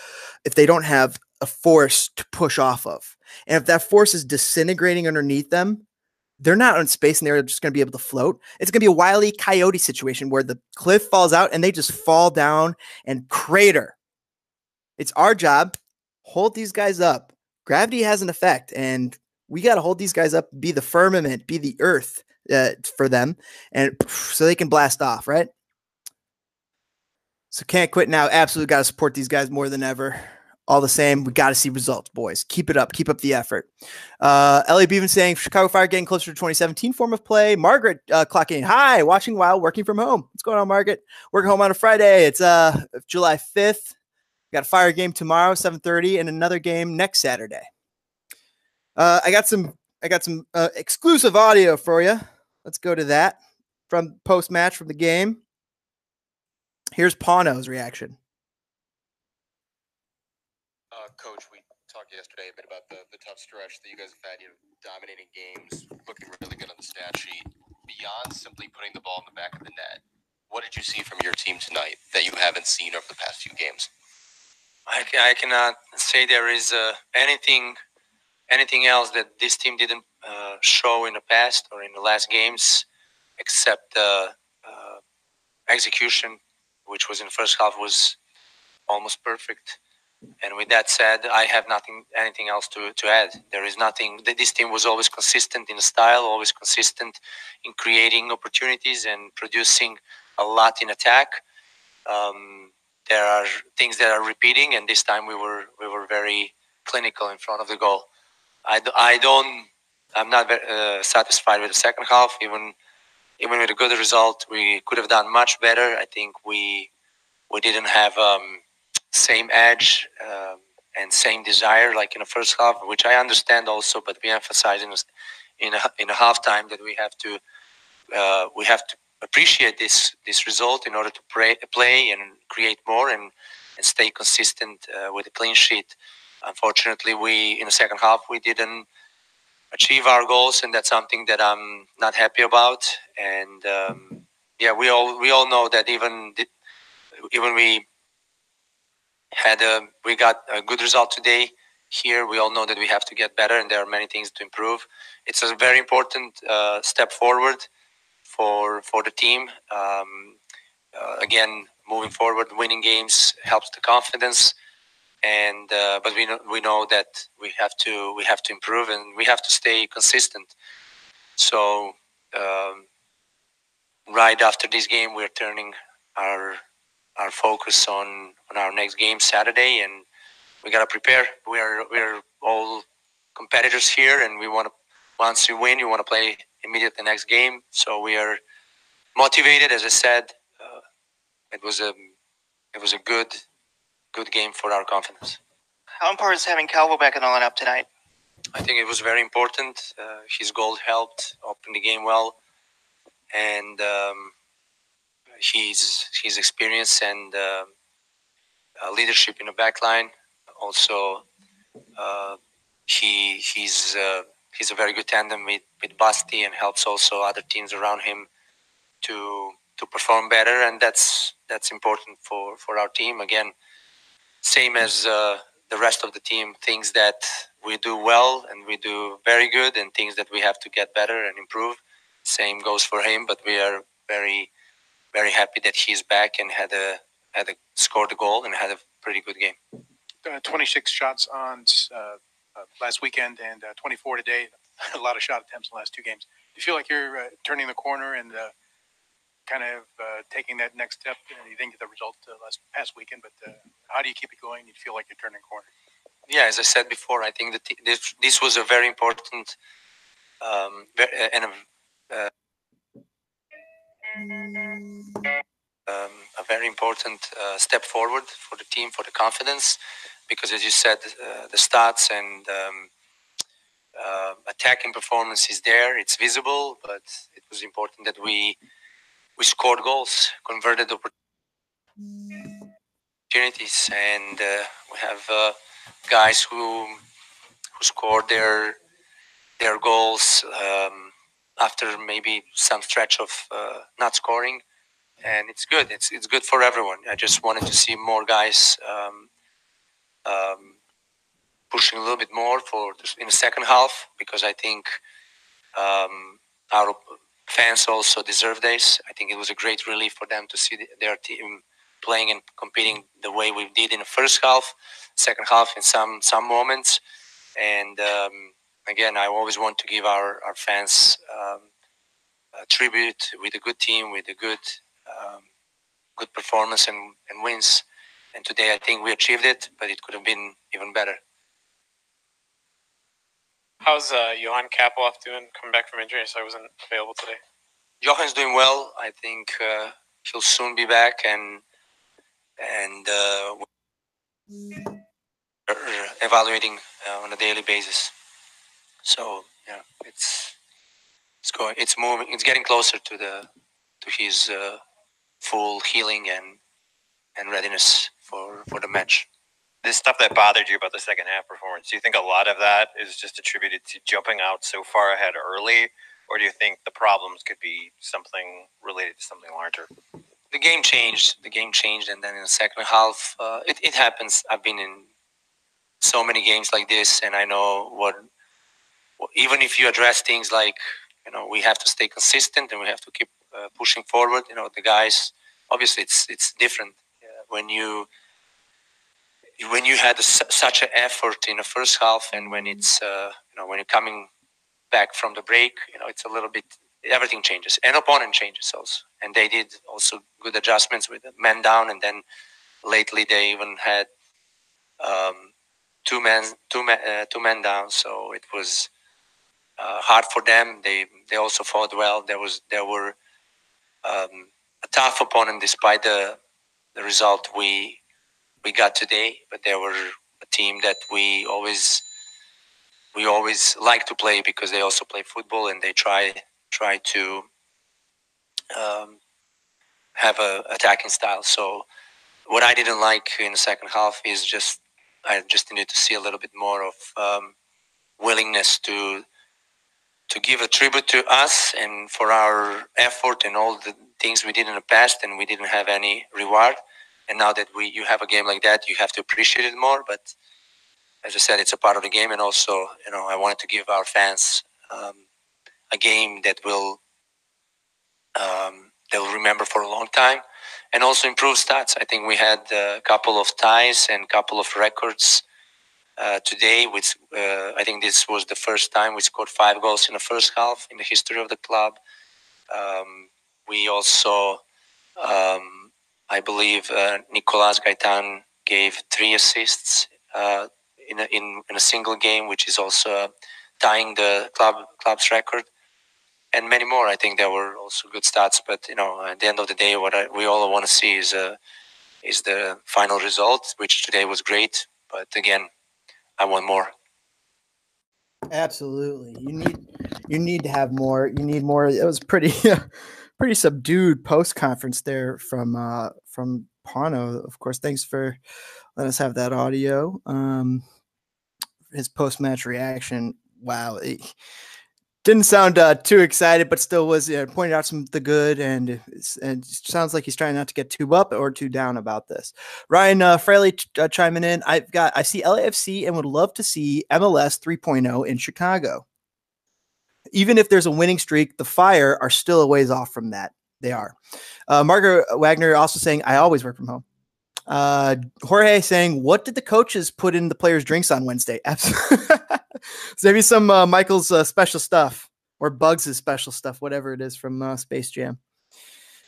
if they don't have a force to push off of? And if that force is disintegrating underneath them, they're not in space and they're just going to be able to float. It's going to be a wily coyote situation where the cliff falls out and they just fall down and crater it's our job. Hold these guys up. Gravity has an effect, and we got to hold these guys up, be the firmament, be the earth uh, for them, and so they can blast off, right? So can't quit now. Absolutely got to support these guys more than ever. All the same, we got to see results, boys. Keep it up. Keep up the effort. Uh, Ellie Beaven saying Chicago Fire getting closer to 2017 form of play. Margaret uh, clocking. Hi, watching while working from home. What's going on, Margaret? Working home on a Friday. It's uh July 5th. We got a fire game tomorrow, 7:30, and another game next Saturday. Uh, I got some I got some uh, exclusive audio for you. Let's go to that from post match from the game. Here's Pano's reaction. Uh, Coach, we talked yesterday a bit about the, the tough stretch that you guys have had. You know, dominating games, looking really good on the stat sheet. Beyond simply putting the ball in the back of the net, what did you see from your team tonight that you haven't seen over the past few games? I, I cannot say there is uh, anything anything else that this team didn't uh, show in the past or in the last games, except uh, uh execution, which was in the first half was almost perfect. And with that said, I have nothing anything else to, to add. There is nothing. This team was always consistent in style, always consistent in creating opportunities and producing a lot in attack. Um, there are things that are repeating, and this time we were we were very clinical in front of the goal. I, I don't I'm not uh, satisfied with the second half. Even even with a good result, we could have done much better. I think we we didn't have um, same edge um, and same desire like in the first half, which I understand also. But we emphasize in in a, in a halftime that we have to uh, we have to appreciate this this result in order to pray, play and create more and, and stay consistent uh, with a clean sheet. Unfortunately, we in the second half we didn't achieve our goals, and that's something that I'm not happy about. And um, yeah, we all we all know that even even we had a we got a good result today here we all know that we have to get better and there are many things to improve it's a very important uh, step forward for for the team. Um, uh, again, moving forward, winning games helps the confidence, and uh, but we know we know that we have to we have to improve and we have to stay consistent. So um, right after this game, we're turning our our focus on on our next game Saturday, and we gotta prepare. We're we're all competitors here, and we want to once you win, you want to play immediately next game. So we are motivated. As I said, uh, it was a it was a good good game for our confidence. How important is having Calvo back in the lineup tonight? I think it was very important. Uh, his goal helped open the game well, and um, his his experience and uh, uh, leadership in the back line. Also, uh, he he's uh, he's a very good tandem with with Basti and helps also other teams around him to to perform better, and that's that's important for for our team. Again, same as uh, the rest of the team, things that we do well and we do very good, and things that we have to get better and improve. Same goes for him, but we are very very happy that he's back and had a had a scored a goal and had a pretty good game. uh, 26 shots on uh, uh, last weekend and uh, 24 today. A lot of shot attempts in the last two games. You feel like you're uh, turning the corner and kind of uh, taking that next step? Uh, you didn't get the result uh, last past weekend, but uh, how do you keep it going? You feel like you're turning corner. Yeah, as I said before, I think that this this was a very important um, uh, and a, uh, um, a very important uh, step forward for the team for the confidence because as you said the stats and um, uh, attacking performance is there it's visible but it was important that we we scored goals converted opportunities and uh, we have uh, guys who who scored their their goals um, after maybe some stretch of uh, not scoring and it's good. It's it's good for everyone. I just wanted to see more guys um, um, pushing a little bit more for in the second half because I think um, fans also deserve this. I think it was a great relief for them to see their team playing and competing the way we did in the first half, second half in some some moments, and um, again, I always want to give our our fans. Um, a tribute with a good team, with a good um, good performance and, and wins. And today I think we achieved it, but it could have been even better. How's uh, Johan Kappelhof doing coming back from injury? So I wasn't available today. Johan's doing well. I think uh, he'll soon be back, and and uh, evaluating uh, on a daily basis. So yeah, it's it's going, it's moving, it's getting closer to the to his uh, full healing and and readiness for for the match. this stuff that bothered you about the second half performance, do you think a lot of that is just attributed to jumping out so far ahead early, or do you think the problems could be something related to something larger? the game changed. The game changed, and then in the second half, uh, it, it happens. I've been in so many games like this, and I know what. Even if you address things like, you know, we have to stay consistent and we have to keep uh, pushing forward. You know, the guys. Obviously, it's it's different uh, when you when you had su- such an effort in the first half, and when it's uh, you know when you're coming back from the break, you know, it's a little bit everything changes. And opponent changes also and they did also good adjustments with men down and then lately they even had um, two men two men uh, two men down so it was uh, hard for them. They they also fought well. There was there were um, a tough opponent despite the the result we we got today but they were a team that we always we always like to play because they also play football and they try try to um, have a attacking style. So what I didn't like in the second half is just I just needed to see a little bit more of um, willingness to to give a tribute to us and for our effort and all the things we did in the past and we didn't have any reward. And now that we you have a game like that, you have to appreciate it more. But as I said, it's a part of the game, and also you know I wanted to give our fans um, a game that will um, they'll remember for a long time, and also improve stats. I think we had a couple of ties and a couple of records uh, today. Which uh, I think this was the first time we scored five goals in the first half in the history of the club. Um, we also, um, I believe, uh, Nicolas Gaitan gave three assists uh, in, a, in in a single game, which is also tying the club club's record and many more. I think there were also good stats, but you know, at the end of the day, what I, we all want to see is uh, is the final result, which today was great. But again, I want more. Absolutely. You need you need to have more. You need more. It was pretty pretty subdued post conference there from uh from Pano. Of course, thanks for letting us have that audio. Um his post match reaction wow. He didn't sound uh, too excited, but still was pointing out some the good, and and sounds like he's trying not to get too up or too down about this. Ryan uh, Fraley ch- uh, chiming in. I've got I see LAFC and would love to see MLS 3.0 in Chicago. Even if there's a winning streak, the Fire are still a ways off from that. They are. Uh, Margaret Wagner also saying, "I always work from home." Uh, Jorge saying, "What did the coaches put in the players' drinks on Wednesday?" So maybe some uh, Michael's uh, special stuff or Bugs' special stuff, whatever it is from uh, Space Jam.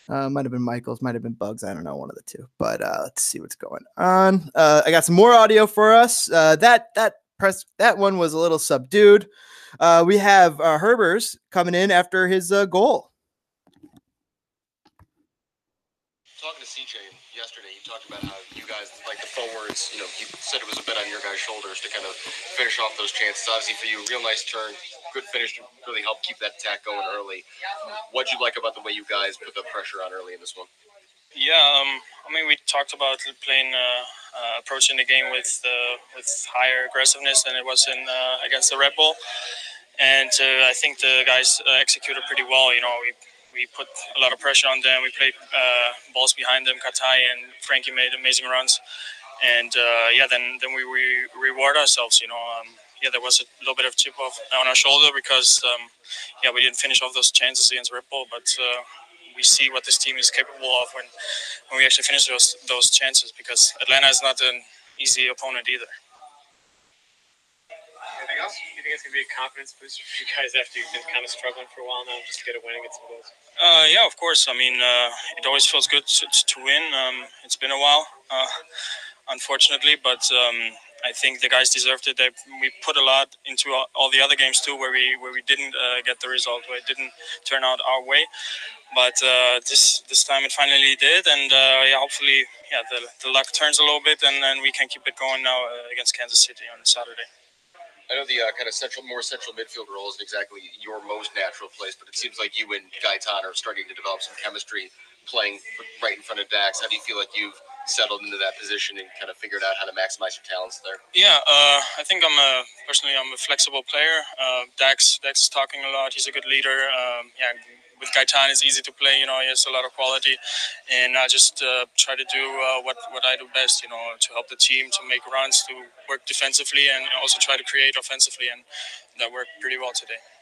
Uh, might have been Michael's, might have been Bugs. I don't know, one of the two. But uh, let's see what's going on. I got some more audio for us. That that press that one was a little subdued. We have Herbers coming in after his goal. Talking to CJ talked about how you guys, like the forwards, you know, you said it was a bit on your guys' shoulders to kind of finish off those chances. Obviously, for you, real nice turn, good finish to really help keep that attack going early. What'd you like about the way you guys put the pressure on early in this one? Yeah, um, I mean, we talked about playing, uh, uh, approaching the game with uh, with higher aggressiveness than it was in uh, against the Red Bull, and uh, I think the guys uh, executed pretty well. You know, we we put a lot of pressure on them. We played uh, balls behind them. Katai and Frankie made amazing runs, and uh, yeah, then then we, reward ourselves. You know, um, yeah, there was a little bit of chip off on our shoulder because um, yeah, we didn't finish off those chances against Bull, but. Uh, we see what this team is capable of when, when we actually finish those those chances because Atlanta is not an easy opponent either. Anything else? You think it's gonna be a confidence booster for you guys after you've been kind of struggling for a while now, just to get a win and get some goals? Uh, yeah, of course. I mean, uh, it always feels good to, to win. Um, it's been a while, uh, unfortunately, but um, I think the guys deserved it. They, we put a lot into all, all the other games too, where we where we didn't uh, get the result, where it didn't turn out our way. But uh, this this time it finally did, and uh, yeah, hopefully, yeah, the, the luck turns a little bit, and then we can keep it going now uh, against Kansas City on Saturday. I know the uh, kind of central, more central midfield role isn't exactly your most natural place, but it seems like you and Gaitan are starting to develop some chemistry playing right in front of Dax. How do you feel like you've settled into that position and kind of figured out how to maximize your talents there? Yeah, uh, I think I'm a personally I'm a flexible player. Uh, Dax Dax is talking a lot. He's a good leader. Um, yeah, with Gaitan it's easy to play. You know, he has a lot of quality, and I just uh, try to do uh, what what I do best. You know, to help the team to make runs, to work defensively, and also try to create offensively, and that worked pretty well today.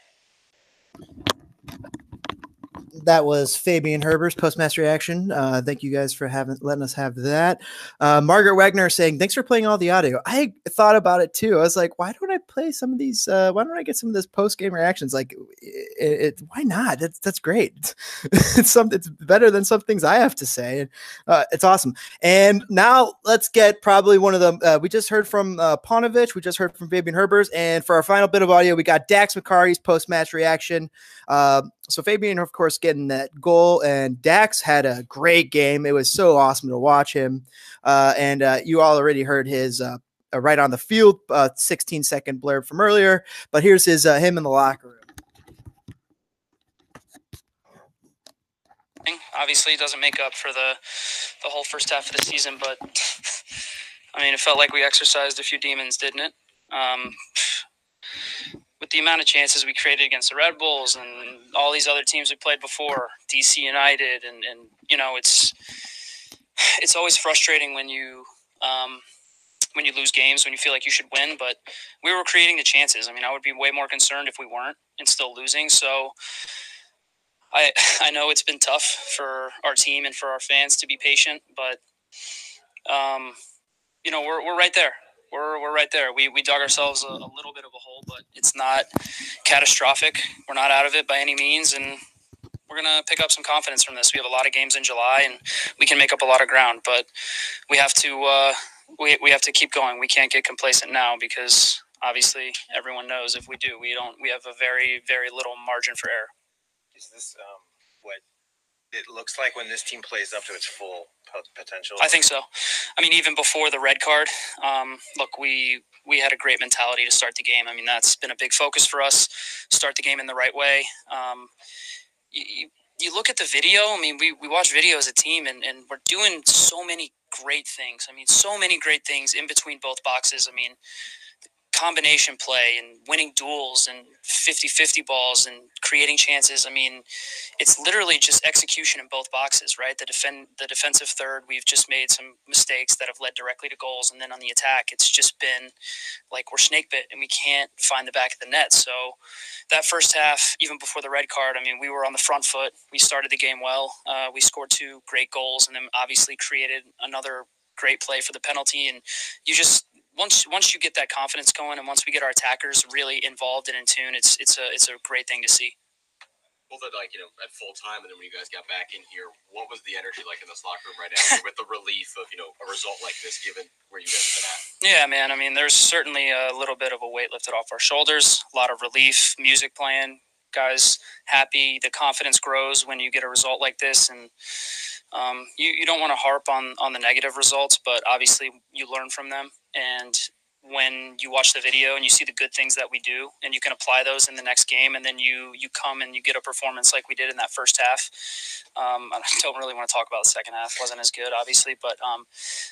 That was Fabian Herbers' postmatch reaction. Uh, thank you guys for having letting us have that. Uh, Margaret Wagner saying, "Thanks for playing all the audio." I thought about it too. I was like, "Why don't I play some of these? Uh, why don't I get some of this post game reactions? Like, it, it, why not? That's that's great. it's something. It's better than some things I have to say. Uh, it's awesome. And now let's get probably one of them. Uh, we just heard from uh, Paunovic. We just heard from Fabian Herbers, and for our final bit of audio, we got Dax McCarty's post match reaction. So Fabian, of course, getting that goal, and Dax had a great game. It was so awesome to watch him. Uh, and uh, you all already heard his uh, uh, right on the field, uh, 16 second blurb from earlier. But here's his uh, him in the locker room. Obviously, doesn't make up for the the whole first half of the season, but I mean, it felt like we exercised a few demons, didn't it? Um, with the amount of chances we created against the Red Bulls and all these other teams we played before, DC United, and and you know, it's it's always frustrating when you um, when you lose games when you feel like you should win. But we were creating the chances. I mean, I would be way more concerned if we weren't and still losing. So. I, I know it's been tough for our team and for our fans to be patient, but um, you know we're, we're right there. We're, we're right there. We, we dug ourselves a, a little bit of a hole, but it's not catastrophic. We're not out of it by any means, and we're gonna pick up some confidence from this. We have a lot of games in July, and we can make up a lot of ground. But we have to uh, we, we have to keep going. We can't get complacent now because obviously everyone knows if we do, we don't. We have a very very little margin for error. Is this um, what it looks like when this team plays up to its full potential? I think so. I mean, even before the red card, um, look, we we had a great mentality to start the game. I mean, that's been a big focus for us. Start the game in the right way. Um, you, you, you look at the video. I mean, we, we watch video as a team, and, and we're doing so many great things. I mean, so many great things in between both boxes. I mean, combination play and winning duels and 50-50 balls and creating chances. I mean, it's literally just execution in both boxes, right? The defend the defensive third, we've just made some mistakes that have led directly to goals, and then on the attack, it's just been like we're snake bit and we can't find the back of the net. So that first half, even before the red card, I mean, we were on the front foot. We started the game well. Uh, we scored two great goals, and then obviously created another great play for the penalty. And you just once once you get that confidence going, and once we get our attackers really involved and in tune, it's it's a it's a great thing to see. Both at like you know at full time, and then when you guys got back in here, what was the energy like in this locker room right now with the relief of you know a result like this, given where you guys have been at? Yeah, man. I mean, there's certainly a little bit of a weight lifted off our shoulders. A lot of relief, music playing, guys happy. The confidence grows when you get a result like this, and um, you, you don't want to harp on, on the negative results, but obviously you learn from them. And when you watch the video and you see the good things that we do and you can apply those in the next game and then you you come and you get a performance like we did in that first half um, i don't really want to talk about the second half wasn't as good obviously but um,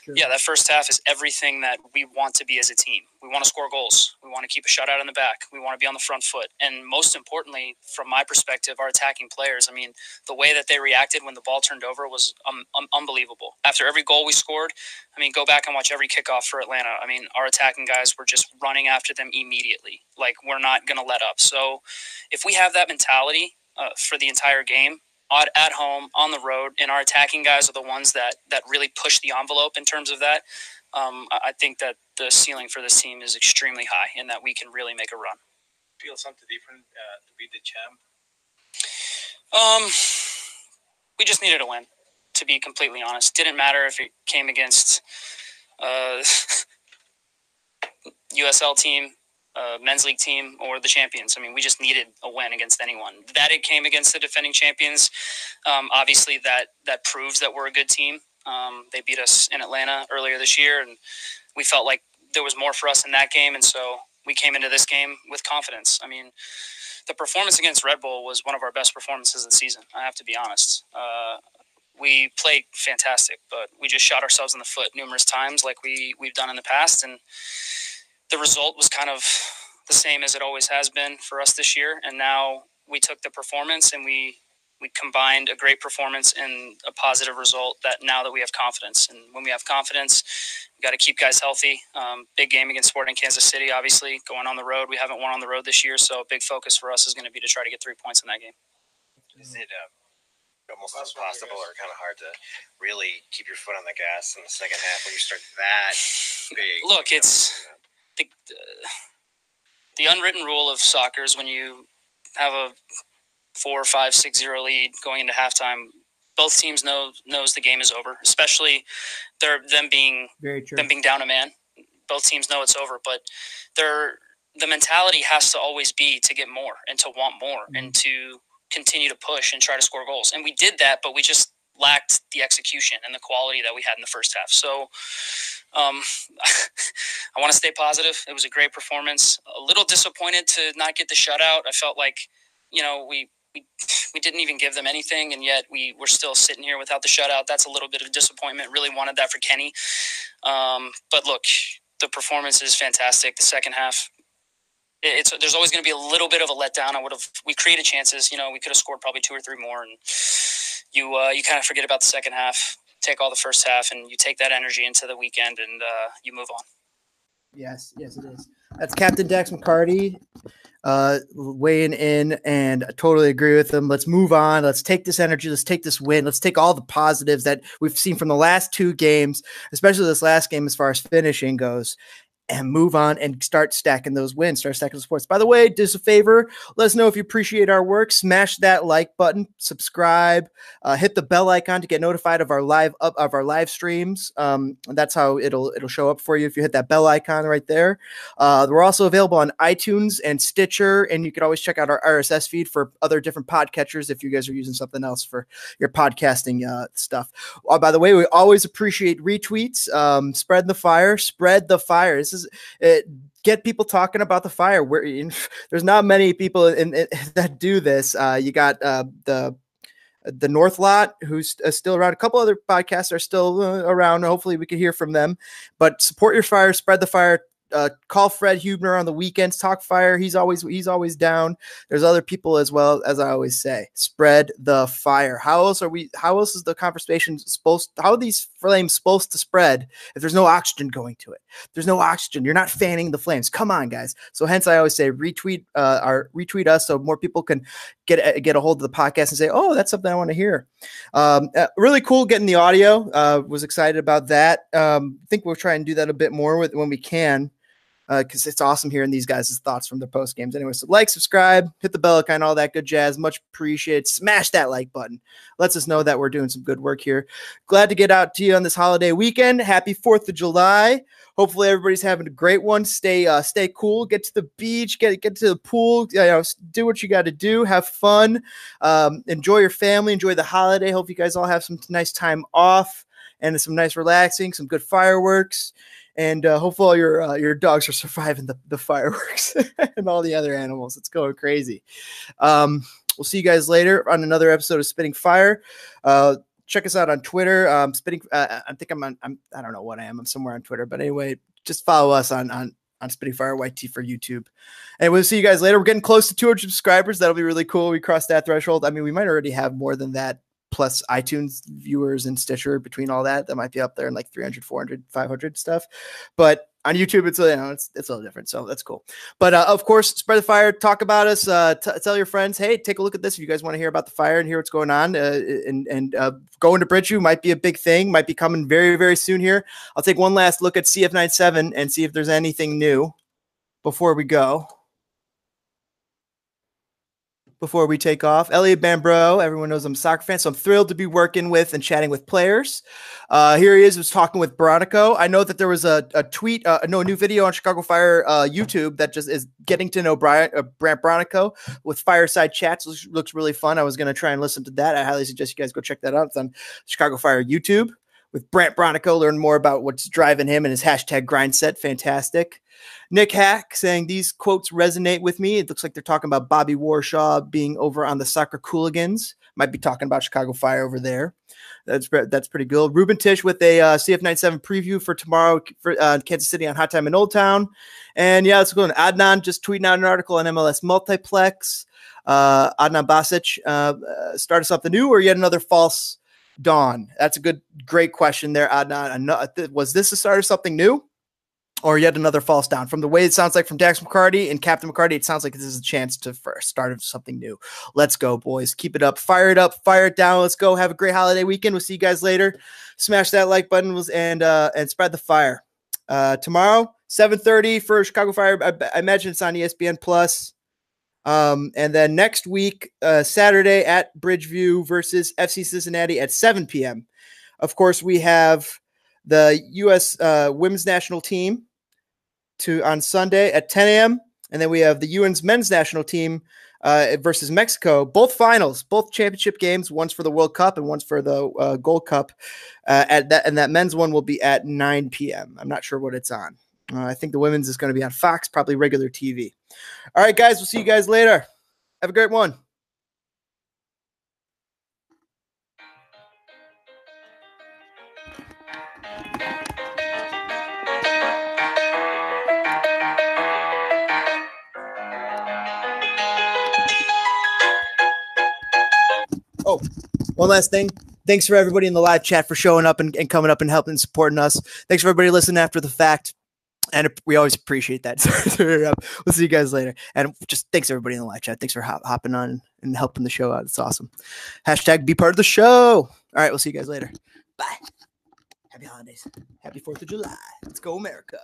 sure. yeah that first half is everything that we want to be as a team we want to score goals we want to keep a shutout in the back we want to be on the front foot and most importantly from my perspective our attacking players i mean the way that they reacted when the ball turned over was um, um, unbelievable after every goal we scored i mean go back and watch every kickoff for atlanta i mean our attacking guys were just running after them immediately. Like we're not going to let up. So if we have that mentality uh, for the entire game, at, at home, on the road, and our attacking guys are the ones that that really push the envelope in terms of that. Um, I think that the ceiling for this team is extremely high, and that we can really make a run. Feel something different uh, to beat the champ. Um, we just needed a win. To be completely honest, didn't matter if it came against uh, USL team, uh, men's league team, or the champions. I mean, we just needed a win against anyone. That it came against the defending champions. Um, obviously, that that proves that we're a good team. Um, they beat us in Atlanta earlier this year, and we felt like there was more for us in that game, and so we came into this game with confidence. I mean, the performance against Red Bull was one of our best performances of the season. I have to be honest. Uh, we played fantastic, but we just shot ourselves in the foot numerous times, like we we've done in the past, and the result was kind of the same as it always has been for us this year. And now we took the performance and we we combined a great performance and a positive result that now that we have confidence. And when we have confidence we got to keep guys healthy. Um, big game against sporting kansas city obviously going on the road. We haven't won on the road this year so a big focus for us is going to be to try to get three points in that game. Is it uh, almost impossible or kind of hard to really keep your foot on the gas in the second half when you start that big? Look it's the, the unwritten rule of soccer is when you have a four, five, six zero lead going into halftime, both teams know knows the game is over. Especially they're them being them being down a man. Both teams know it's over, but they're the mentality has to always be to get more and to want more mm-hmm. and to continue to push and try to score goals. And we did that, but we just lacked the execution and the quality that we had in the first half. So um, I want to stay positive. It was a great performance. A little disappointed to not get the shutout. I felt like, you know, we we, didn't even give them anything, and yet we were still sitting here without the shutout. That's a little bit of disappointment. Really wanted that for Kenny. Um, but look, the performance is fantastic. The second half, it's there's always going to be a little bit of a letdown. I would have we created chances. You know, we could have scored probably two or three more, and you uh, you kind of forget about the second half take all the first half and you take that energy into the weekend and uh, you move on. Yes, yes, it is. That's Captain Dax McCarty uh, weighing in, and I totally agree with them. Let's move on. Let's take this energy. Let's take this win. Let's take all the positives that we've seen from the last two games, especially this last game as far as finishing goes, and move on and start stacking those wins, start stacking the sports. By the way, do us a favor, let us know if you appreciate our work. Smash that like button, subscribe, uh, hit the bell icon to get notified of our live up of our live streams. Um, that's how it'll it'll show up for you if you hit that bell icon right there. Uh, we're also available on iTunes and Stitcher, and you can always check out our RSS feed for other different podcatchers if you guys are using something else for your podcasting uh, stuff. Uh, by the way, we always appreciate retweets. Um, spread the fire, spread the fire. This is it, get people talking about the fire. Where there's not many people in, in that do this. Uh, you got uh, the the North Lot, who's uh, still around. A couple other podcasts are still uh, around. Hopefully, we can hear from them. But support your fire, spread the fire. uh, call Fred Hubner on the weekends. Talk fire. He's always he's always down. There's other people as well as I always say. Spread the fire. How else are we? How else is the conversation supposed? How these flames supposed to spread if there's no oxygen going to it? There's no oxygen. You're not fanning the flames. Come on, guys. So hence I always say retweet uh, our retweet us so more people can get get a hold of the podcast and say, oh, that's something I want to hear. Um, uh, really cool getting the audio. Uh, was excited about that. Um, I think we'll try and do that a bit more with when we can because uh, it's awesome hearing these guys' thoughts from their post games. Anyway, so like, subscribe, hit the bell icon, all that good jazz. Much appreciated. Smash that like button. Lets us know that we're doing some good work here. Glad to get out to you on this holiday weekend. Happy Fourth of July. Hopefully everybody's having a great one. Stay uh, stay cool. Get to the beach. Get get to the pool. You know, do what you got to do. Have fun. Um, enjoy your family. Enjoy the holiday. Hope you guys all have some nice time off and some nice relaxing. Some good fireworks and uh, hopefully all your uh, your dogs are surviving the, the fireworks and all the other animals. It's going crazy. Um, we'll see you guys later on another episode of Spitting Fire. Uh, check us out on Twitter. Um, Spitting. Uh, I think I'm on. I'm. I don't know what I am. I'm somewhere on Twitter. But anyway, just follow us on on on Spitting Fire YT for YouTube. And we'll see you guys later. We're getting close to 200 subscribers. That'll be really cool. We crossed that threshold. I mean, we might already have more than that plus iTunes viewers and Stitcher between all that, that might be up there in like 300, 400, 500 stuff. But on YouTube, it's you know it's it's a little different, so that's cool. But uh, of course, spread the fire, talk about us, uh, t- tell your friends, hey, take a look at this if you guys want to hear about the fire and hear what's going on. Uh, and and uh, going to Bridgeview might be a big thing, might be coming very very soon here. I'll take one last look at CF97 and see if there's anything new before we go before we take off. Elliot Bambro, everyone knows I'm a soccer fan, so I'm thrilled to be working with and chatting with players. Uh, here he is, was talking with Bronico. I know that there was a, a tweet, uh, no, a new video on Chicago Fire uh, YouTube that just is getting to know Brian, uh, Brandt Bronico with Fireside Chats. Looks, looks really fun. I was going to try and listen to that. I highly suggest you guys go check that out. It's on Chicago Fire YouTube with Brandt Bronico. Learn more about what's driving him and his hashtag grind set. Fantastic. Nick Hack saying these quotes resonate with me. It looks like they're talking about Bobby Warshaw being over on the Soccer Cooligans. Might be talking about Chicago Fire over there. That's that's pretty good. Ruben Tish with a uh, CF97 preview for tomorrow for uh, Kansas City on Hot Time in Old Town. And yeah, let's go. Adnan just tweeting out an article on MLS Multiplex. Uh, Adnan Basic, uh, uh, start us something new or yet another false dawn? That's a good, great question there, Adnan. Was this the start of something new? Or yet another false down. From the way it sounds like from Dax McCarty and Captain McCarty, it sounds like this is a chance to first start something new. Let's go, boys. Keep it up. Fire it up. Fire it down. Let's go. Have a great holiday weekend. We'll see you guys later. Smash that like button and uh, and spread the fire. Uh, tomorrow, 7:30 for Chicago Fire. I, I, imagine it's on ESPN Plus. Um, and then next week, uh, Saturday at Bridgeview versus FC Cincinnati at 7 p.m. Of course, we have the U.S. Uh, women's national team to on Sunday at 10 a.m. And then we have the UN's men's national team uh, versus Mexico. Both finals, both championship games. One's for the World Cup and one's for the uh, Gold Cup. Uh, at that, and that men's one will be at 9 p.m. I'm not sure what it's on. Uh, I think the women's is going to be on Fox, probably regular TV. All right, guys. We'll see you guys later. Have a great one. One last thing. Thanks for everybody in the live chat for showing up and, and coming up and helping and supporting us. Thanks for everybody listening after the fact. And we always appreciate that. we'll see you guys later. And just thanks everybody in the live chat. Thanks for hop- hopping on and helping the show out. It's awesome. Hashtag be part of the show. All right, we'll see you guys later. Bye. Happy holidays. Happy 4th of July. Let's go, America.